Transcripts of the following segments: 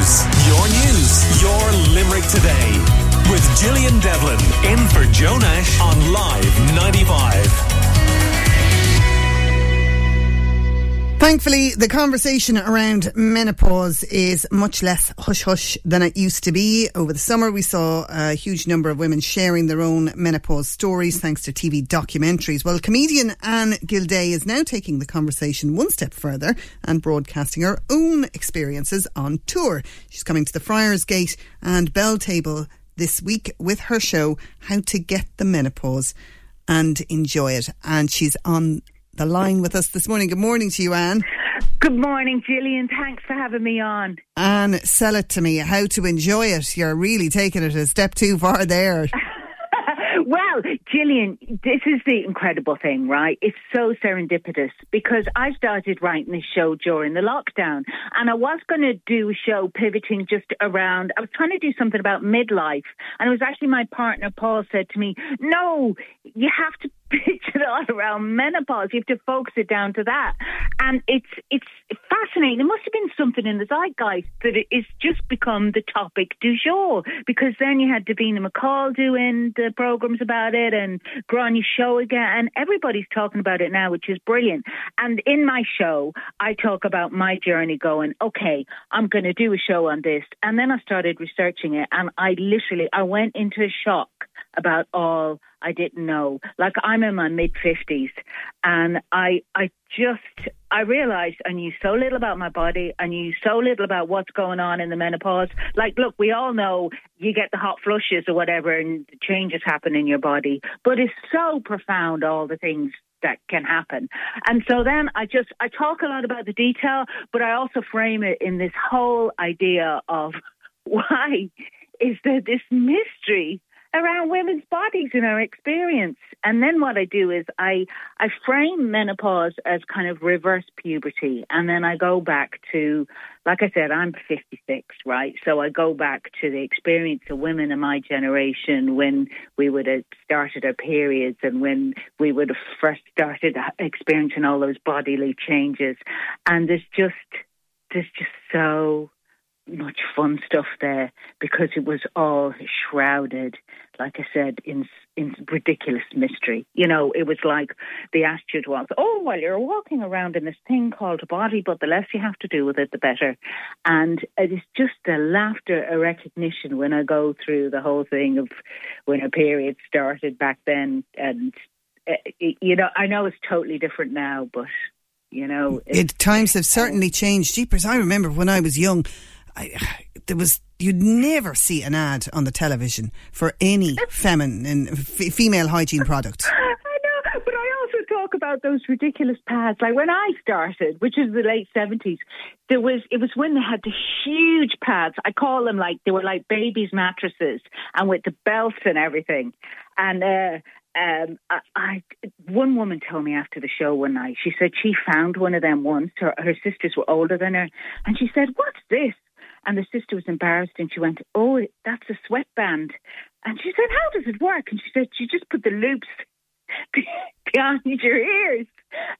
news. Your news. Your Limerick today. With Gillian Devlin in for Joe Nash on Live 95. Thankfully, the conversation around menopause is much less hush hush than it used to be. Over the summer, we saw a huge number of women sharing their own menopause stories thanks to TV documentaries. Well, comedian Anne Gildea is now taking the conversation one step further and broadcasting her own experiences on tour. She's coming to the Friars Gate and Belltable this week with her show, How to Get the Menopause and Enjoy It. And she's on the line with us this morning. Good morning to you, Anne. Good morning, Gillian. Thanks for having me on. Anne, sell it to me. How to enjoy it. You're really taking it a step too far there. Gillian, this is the incredible thing, right? It's so serendipitous because I started writing this show during the lockdown and I was going to do a show pivoting just around, I was trying to do something about midlife. And it was actually my partner, Paul, said to me, no, you have to pitch it all around menopause. You have to focus it down to that. And it's, it's fascinating. There must have been something in the zeitgeist that it is just become the topic du jour because then you had Davina McCall doing the programs about it and Grania Show again. And everybody's talking about it now, which is brilliant. And in my show, I talk about my journey going, okay, I'm going to do a show on this. And then I started researching it and I literally, I went into shock about all I didn't know. Like I'm in my mid fifties, and I I just I realized I knew so little about my body. I knew so little about what's going on in the menopause. Like, look, we all know you get the hot flushes or whatever, and the changes happen in your body. But it's so profound all the things that can happen. And so then I just I talk a lot about the detail, but I also frame it in this whole idea of why is there this mystery around women's bodies and our experience. And then what I do is I I frame menopause as kind of reverse puberty, and then I go back to, like I said, I'm 56, right? So I go back to the experience of women in my generation when we would have started our periods and when we would have first started experiencing all those bodily changes, and there's just there's just so much fun stuff there because it was all shrouded, like I said, in in ridiculous mystery. You know, it was like they the attitude was, "Oh, well, you're walking around in this thing called a body, but the less you have to do with it, the better." And it is just a laughter, a recognition when I go through the whole thing of when a period started back then, and uh, you know, I know it's totally different now, but you know, it, times have certainly changed. Jeepers, I remember when I was young. I, there was you'd never see an ad on the television for any feminine f- female hygiene product. I know, but I also talk about those ridiculous pads. Like when I started, which is the late seventies, there was it was when they had the huge pads. I call them like they were like babies' mattresses, and with the belts and everything. And uh, um, I, I, one woman told me after the show one night. She said she found one of them once. Her, her sisters were older than her, and she said, "What's this?" And the sister was embarrassed and she went, Oh, that's a sweatband. And she said, How does it work? And she said, You just put the loops behind your ears.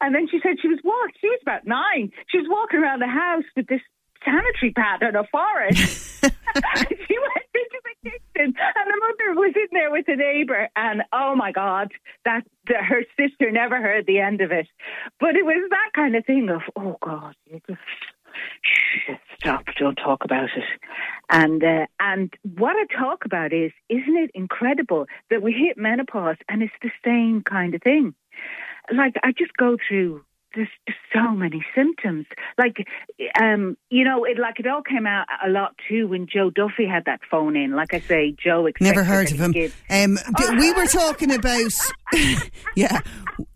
And then she said she was walking, she was about nine. She was walking around the house with this sanitary pad on her forehead. she went into the kitchen and the mother was in there with the neighbour and oh my god that, that her sister never heard the end of it but it was that kind of thing of oh god you just stop, don't talk about it. And uh, and what I talk about is, isn't it incredible that we hit menopause and it's the same kind of thing? Like I just go through there's just so many symptoms. Like, um, you know, it like it all came out a lot too when Joe Duffy had that phone in. Like I say, Joe never heard of him. Um, we were talking about, yeah.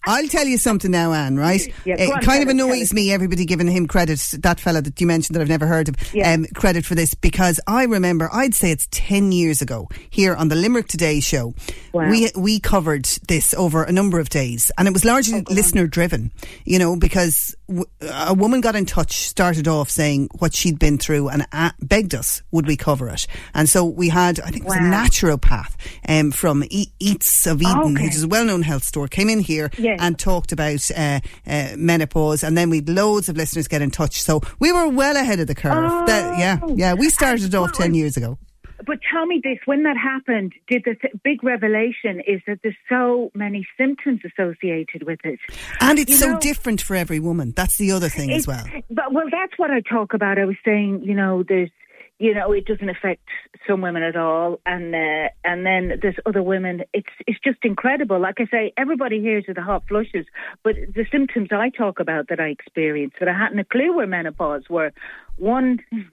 I'll tell you something now, Anne. Right? Yeah, it on, kind of annoys me everybody giving him credit. That fella that you mentioned that I've never heard of, yeah. um, credit for this because I remember I'd say it's ten years ago here on the Limerick Today show. Wow. We we covered this over a number of days, and it was largely oh, listener driven. You know, because w- a woman got in touch, started off saying what she'd been through, and uh, begged us would we cover it. And so we had, I think, it was wow. a naturopath um, from e- Eats of Eden, okay. which is a well well-known health store, came in here Yes. and talked about uh, uh, menopause, and then we'd loads of listeners get in touch. So we were well ahead of the curve. That- yeah, Oh. yeah. We started off ten years ago. But tell me this: when that happened, did the th- big revelation is that there's so many symptoms associated with it? And it's You so know- different for every woman. That's the other thing as well. But well, that's what I talk about. I was saying, you know, there's, you know, it doesn't affect some women at all, and uh, and then there's other women. It's it's just incredible. Like I say, everybody hears of the hot flushes, but the symptoms I talk about that I experienced that I hadn't a clue were menopause were one.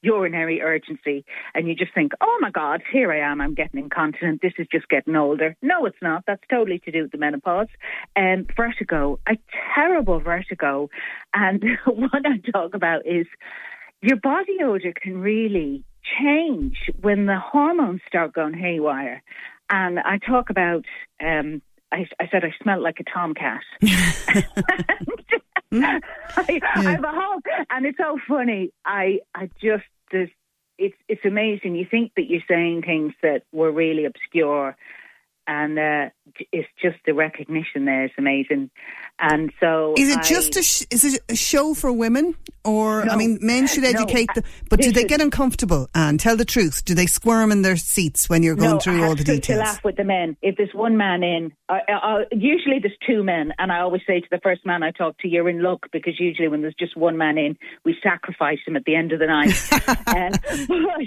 urinary urgency. And you just think oh my god here i am. I'm getting incontinent. This is just getting older. No it's not. That's totally to do with the menopause. Um, vertigo a terrible vertigo. And what i talk about is your body odor can really change when the hormones start going haywire and i talk about um, I, I said I smelled like a tomcat. I, I have a whole, and it's so funny. I I just this it's it's amazing. You think that you're saying things that were really obscure, and uh, it's just the recognition there is amazing. And so Is it I- just a sh- is it a show for women, or I mean, men should No. educate them, but do they get uncomfortable? And tell the truth, do they squirm in their seats when you're going no, through I all the details? To laugh with the men. If there's one man in, I, I, I- usually there's two men, and I always say to the first man I talk to, "You're in luck," because usually when there's just one man in, we sacrifice him at the end of the night. um,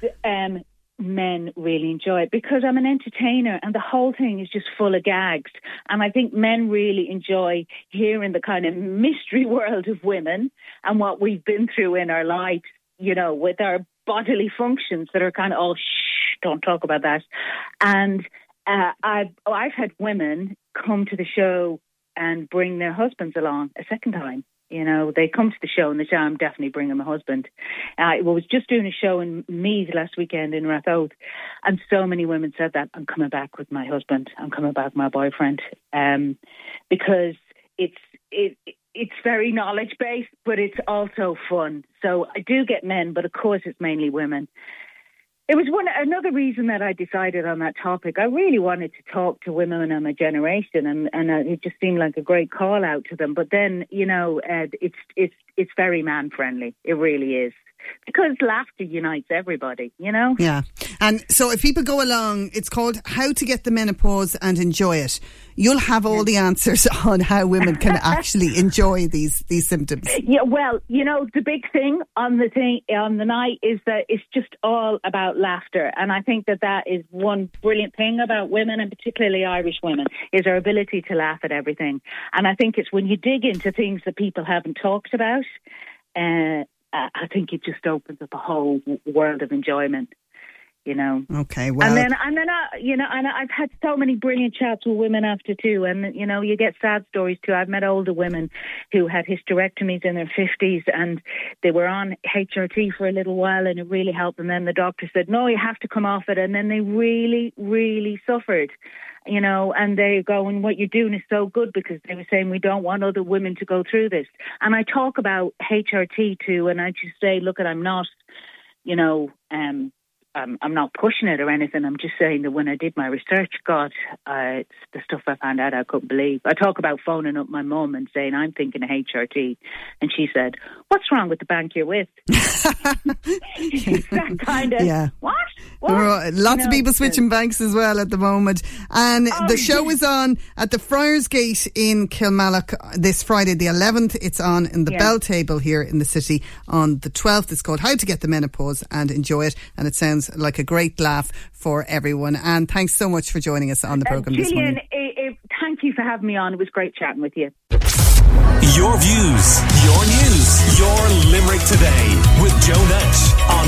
but um, men really enjoy it because I'm an entertainer, and the whole thing is just full of gags. And I think men really enjoy hearing the kind of mystery world of women and what we've been through in our lives. You know, with our bodily functions that are kind of all shh, don't talk about that. And uh, I've oh, I've had women come to the show and bring their husbands along a second time. You know, they come to the show and they say, "I'm definitely bringing my husband." I was just doing a show in Meath last weekend in Ratoath, and so many women said that I'm coming back with my husband. I'm coming back with my boyfriend, um, because it's it it's very knowledge based, but it's also fun. So I do get men, but of course it's mainly women. It was one another reason that I decided on that topic. I really wanted to talk to women of my generation, and and uh, it just seemed like a great call out to them. But then, you know, uh, it's it's it's very man friendly. It really is because laughter unites everybody. You know. Yeah. And so if people go along, it's called How to Get the Menopause and Enjoy It. You'll have all the answers on how women can actually enjoy these these symptoms. Yeah, well, you know, the big thing on the thing on the night is that it's just all about laughter, and I think that that is one brilliant thing about women, and particularly Irish women, is our ability to laugh at everything. And I think it's when you dig into things that people haven't talked about, uh, I think it just opens up a whole world of enjoyment. You know. Okay, well, And then, and then, I, you know, and I've had so many brilliant chats with women after too, and you know, you get sad stories too. I've met older women who had hysterectomies in their fifties, and they were on HRT for a little while, and it really helped. And then the doctor said, "No, you have to come off it," and then they really, really suffered. You know, and they go, and what you're doing is so good because they were saying we don't want other women to go through this. And I talk about HRT too, and I just say, look, at I'm not, you know, um, I'm, I'm not pushing it or anything. I'm just saying that when I did my research, God, uh, it's the stuff I found out I couldn't believe. I talk about phoning up my mum and saying I'm thinking of HRT, and she said, "What's wrong with the bank you're with?" that kind of Yeah. what? What? Right, Lots of people switching banks as well at the moment. And Oh, the show yeah. is on at the Friars Gate in Kilmallock this Friday, the 11th. It's on in the Yeah. Belltable here in the city on the 12th. It's called How to Get the Menopause and Enjoy It. And it sounds like a great laugh for everyone. And thanks so much for joining us on the Uh, programme this morning. eh, eh, thank you for having me on. It was great chatting with you. Your views, your news, your Limerick today with Joe Nash on